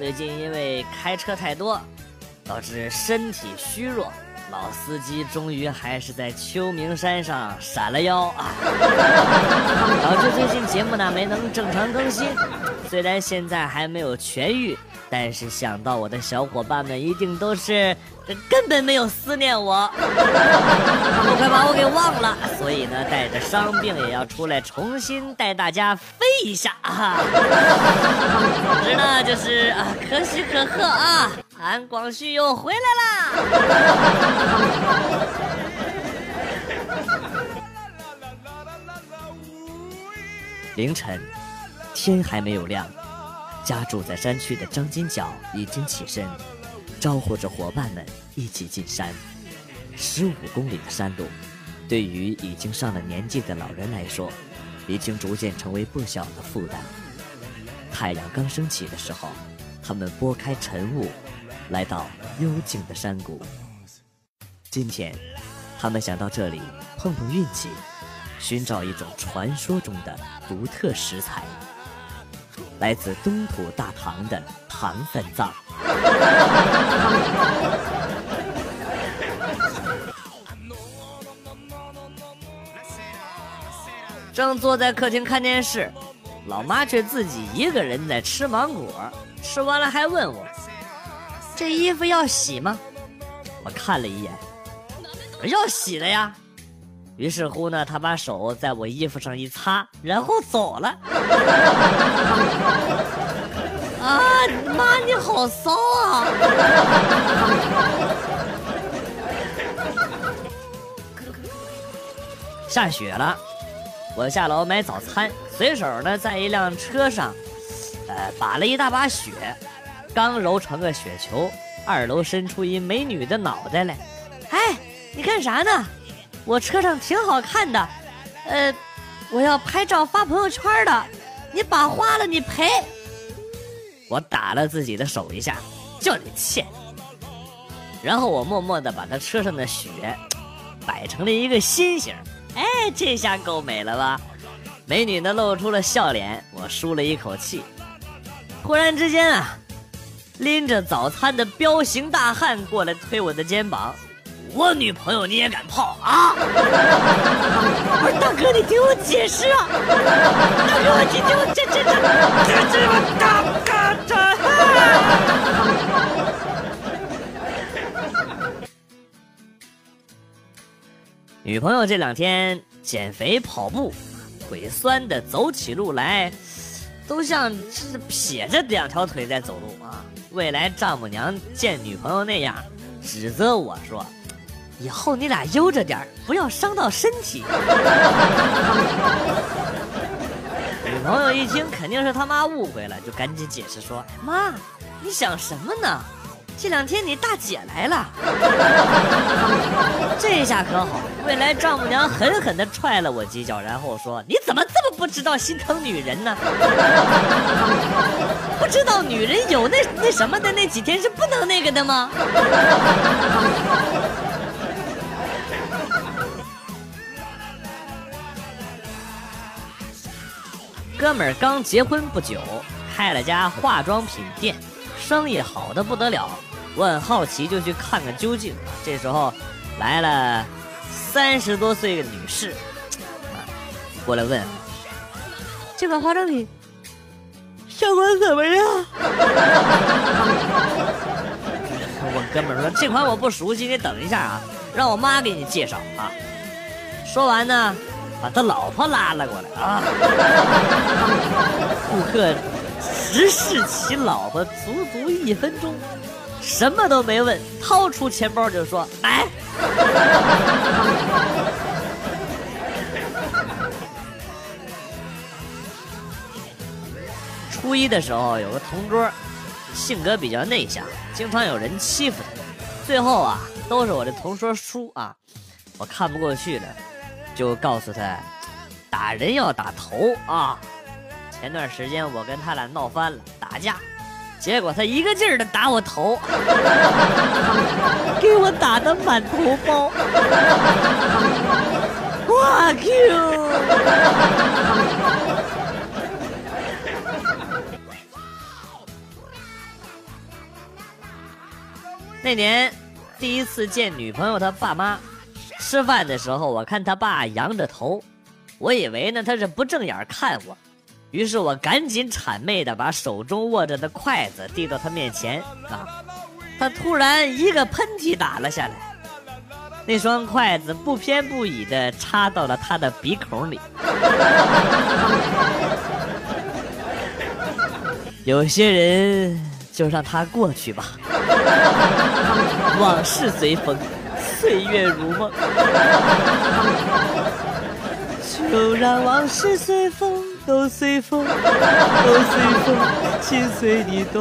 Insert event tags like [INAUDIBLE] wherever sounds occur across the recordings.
最近因为开车太多，导致身体虚弱，老司机终于还是在秋名山上闪了腰啊，[LAUGHS] 导致最近节目呢没能正常更新。虽然现在还没有痊愈，但是想到我的小伙伴们一定都是根本没有思念我，他们快把我给忘了。所以呢，带着伤病也要出来重新带大家飞一下啊！总之呢，就是啊，可喜可贺啊，俺广旭又回来啦！凌晨，天还没有亮，家住在山区的张金角已经起身，招呼着伙伴们一起进山。十五公里的山路，对于已经上了年纪的老人来说，已经逐渐成为不小的负担。太阳刚升起的时候，他们拨开晨雾，来到幽静的山谷。今天，他们想到这里碰碰运气，寻找一种传说中的独特食材，来自东土大唐的唐粉藏。正坐在客厅看电视，老妈却自己一个人在吃芒果，吃完了还问我：“这衣服要洗吗？”我看了一眼，要洗的呀。于是乎呢，他把手在我衣服上一擦，然后走了。[LAUGHS] 啊妈，你好骚啊！[LAUGHS] 下雪了。我下楼买早餐，随手呢在一辆车上，呃，把了一大把雪，刚揉成个雪球，二楼伸出一美女的脑袋来，哎，你干啥呢？我车上挺好看的，呃，我要拍照发朋友圈的，你把花了你赔。我打了自己的手一下，就你欠。然后我默默地把他车上的雪摆成了一个心形。哎，这下够美了吧？美女呢露出了笑脸，我舒了一口气。忽然之间啊，拎着早餐的彪形大汉过来推我的肩膀：“我女朋友你也敢泡啊？”我说：“大哥，你听我解释啊！大哥，我听听我这这这这这个大哥女朋友这两天减肥跑步，腿酸的走起路来，都像是撇着两条腿在走路啊。未来丈母娘见女朋友那样，指责我说：“以后你俩悠着点不要伤到身体。”女朋友一听肯定是他妈误会了，就赶紧解释说：“妈，你想什么呢？这两天你大姐来了。”这下可好，未来丈母娘狠狠地踹了我几脚，然后说：“你怎么这么不知道心疼女人呢？不知道女人有那那什么的那几天是不能那个的吗？”哥们儿刚结婚不久，开了家化妆品店，生意好的不得了。我很好奇，就去看看究竟。这时候，来了三十多岁的女士，啊，过来问：“这款化妆品效果怎么样？” [LAUGHS] 我哥们儿说：“这款我不熟悉，你等一下啊，让我妈给你介绍啊。”说完呢，把他老婆拉了过来啊。[LAUGHS] 顾客直视其老婆足足一分钟。什么都没问，掏出钱包就说：“买。”初一的时候有个同桌，性格比较内向，经常有人欺负他。最后啊，都是我的同桌输啊，我看不过去了，就告诉他，打人要打头啊。前段时间我跟他俩闹翻了，打架，结果他一个劲儿的打我头，[LAUGHS] 给我打的满头包。哇 Q！那年第一次见女朋友他爸妈，吃饭的时候，我看他爸扬着头，我以为呢他是不正眼看我，于是我赶紧谄媚的把手中握着的筷子递到他面前啊，他突然一个喷嚏打了下来，那双筷子不偏不倚的插到了他的鼻孔里。[LAUGHS] 有些人就让他过去吧。往事随风，岁月如梦。就让往事随风，都随风，都随风，心随你动。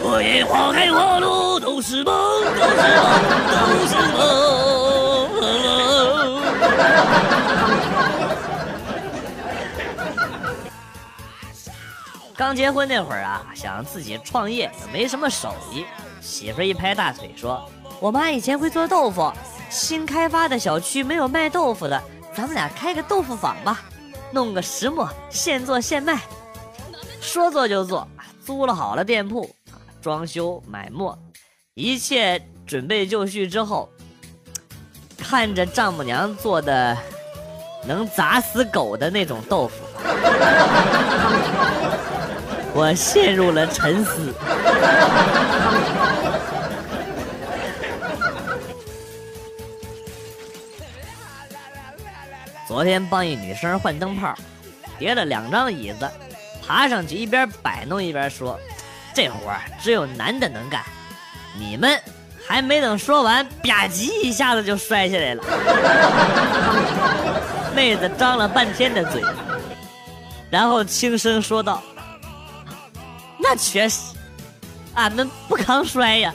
昨夜花开花落，都是梦，都是梦，都是梦。刚结婚那会儿啊，想自己创业，没什么手艺。媳妇一拍大腿说：“我妈以前会做豆腐，新开发的小区没有卖豆腐的，咱们俩开个豆腐坊吧，弄个石磨，现做现卖。”说做就做，租了好了店铺，装修、买磨，一切准备就绪之后，看着丈母娘做的能砸死狗的那种豆腐。我陷入了沉思。昨天帮一女生换灯泡，叠了两张椅子，爬上去一边摆弄一边说：“这活只有男的能干。”你们还没等说完，吧唧一下子就摔下来了。[LAUGHS] 妹子张了半天的嘴，然后轻声说道。那确实，俺们不抗摔呀。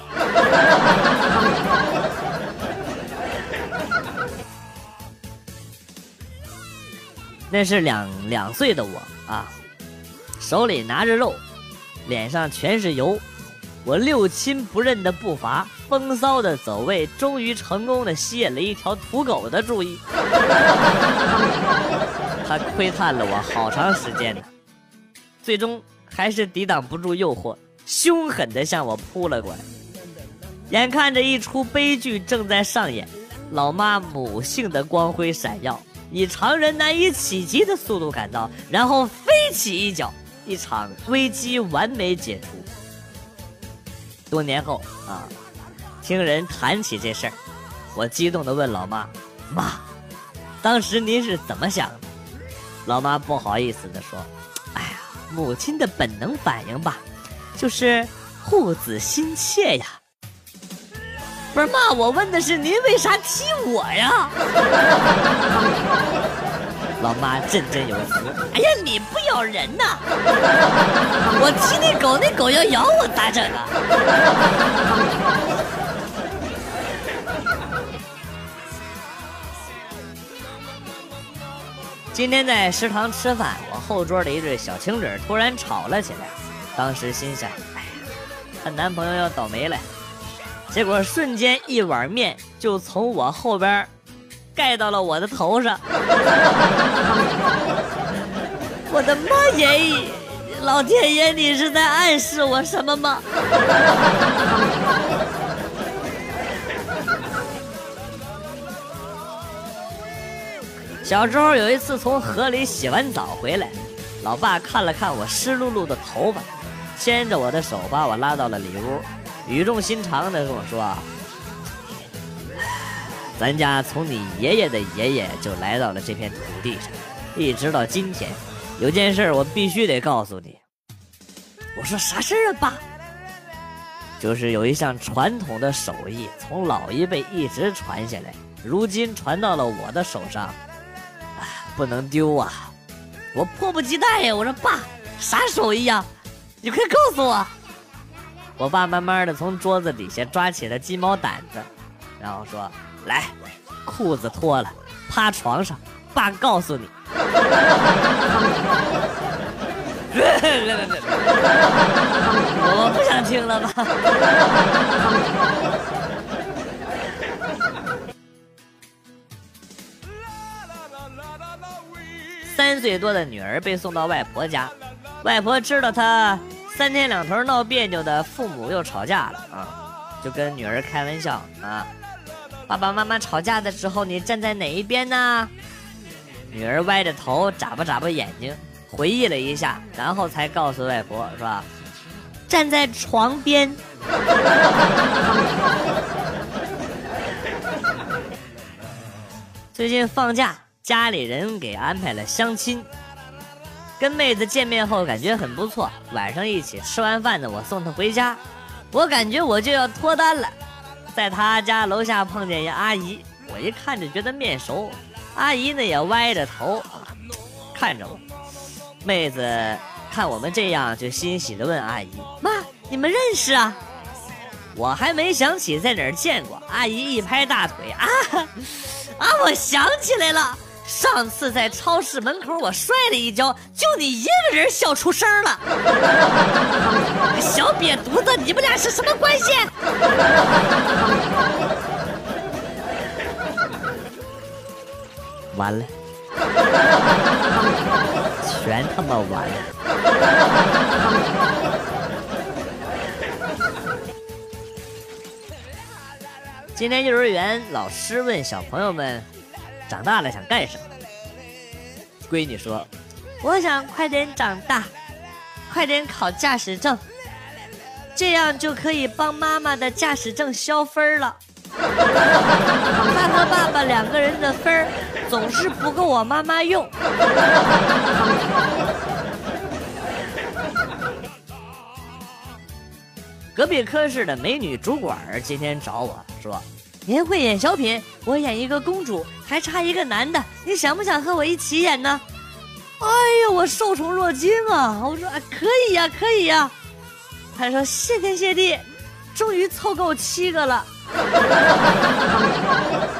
那是两两岁的我啊，手里拿着肉，脸上全是油。我六亲不认的步伐，风骚的走位，终于成功的吸引了一条土狗的注意。他窥探了我好长时间呢，最终。还是抵挡不住诱惑，凶狠地向我扑了过来。眼看着一出悲剧正在上演，老妈母性的光辉闪耀，以常人难以企及的速度赶到，然后飞起一脚，一场危机完美解除。多年后啊，听人谈起这事儿，我激动地问老妈：“妈，当时您是怎么想的？”老妈不好意思地说。母亲的本能反应吧，就是护子心切呀。不是妈，我问的是您为啥踢我呀？[LAUGHS] 老妈振振有词：“哎呀，你不咬人呐！我踢那狗，那狗要咬我咋整啊？”今天在食堂吃饭，我后桌的一对小情侣突然吵了起来。当时心想：哎呀，她男朋友要倒霉了。结果瞬间一碗面就从我后边盖到了我的头上。我的妈耶！老天爷，你是在暗示我什么吗？小时候有一次从河里洗完澡回来，老爸看了看我湿漉漉的头发，牵着我的手把我拉到了里屋，语重心长的跟我说：“咱家从你爷爷的爷爷就来到了这片土地上，一直到今天，有件事我必须得告诉你。”我说：“啥事儿啊，爸？”就是有一项传统的手艺从老一辈一直传下来，如今传到了我的手上。不能丢啊！我迫不及待呀！我说爸，啥手艺呀？你快告诉我！我爸慢慢的从桌子底下抓起了鸡毛掸子，然后说：“来，裤子脱了，趴床上，爸告诉你。[LAUGHS] ”我不想听了吧。三岁多的女儿被送到外婆家，外婆知道她三天两头闹别扭的父母又吵架了啊，就跟女儿开玩笑啊：“爸爸妈妈吵架的时候，你站在哪一边呢？”女儿歪着头眨巴眨巴眼睛。回忆了一下，然后才告诉外婆，是吧？站在床边。[LAUGHS] 最近放假，家里人给安排了相亲，跟妹子见面后感觉很不错。晚上一起吃完饭呢，我送她回家，我感觉我就要脱单了。在她家楼下碰见一阿姨，我一看就觉得面熟，阿姨呢也歪着头看着我。妹子看我们这样，就欣喜的问阿姨：“妈，你们认识啊？”我还没想起在哪儿见过，阿姨一拍大腿：“啊啊！我想起来了，上次在超市门口我摔了一跤，就你一个人笑出声了。小瘪犊子，你们俩是什么关系？”完了。全他妈完了！今天幼儿园老师问小朋友们：“长大了想干什么？”闺女说：“我想快点长大，快点考驾驶证，这样就可以帮妈妈的驾驶证消分了。”他和爸爸两个人的分儿总是不够我妈妈用。隔壁科室的美女主管今天找我说：“您会演小品，我演一个公主，还差一个男的，你想不想和我一起演呢？”哎呀，我受宠若惊啊！我说：“可以呀，可以呀。”他说：“谢天谢地，终于凑够七个了。[LAUGHS] ”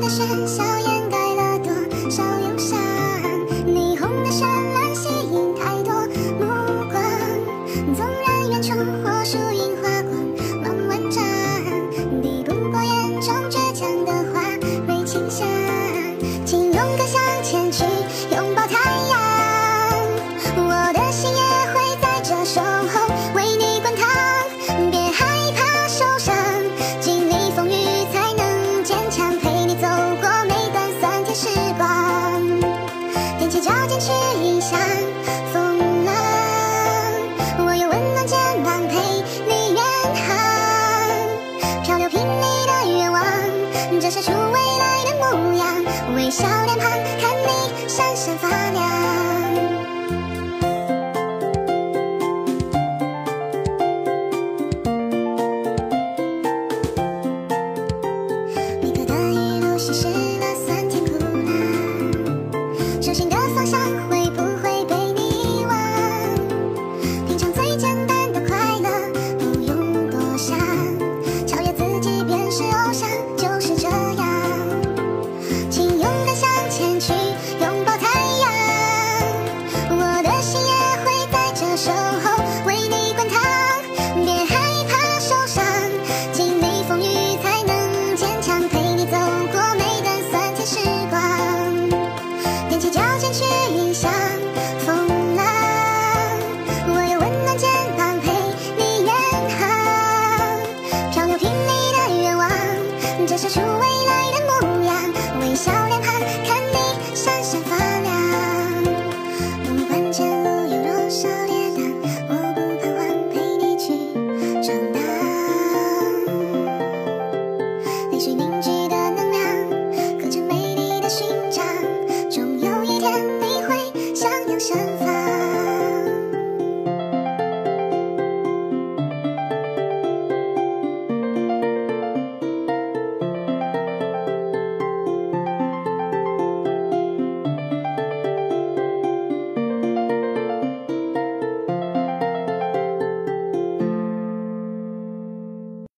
的喧嚣。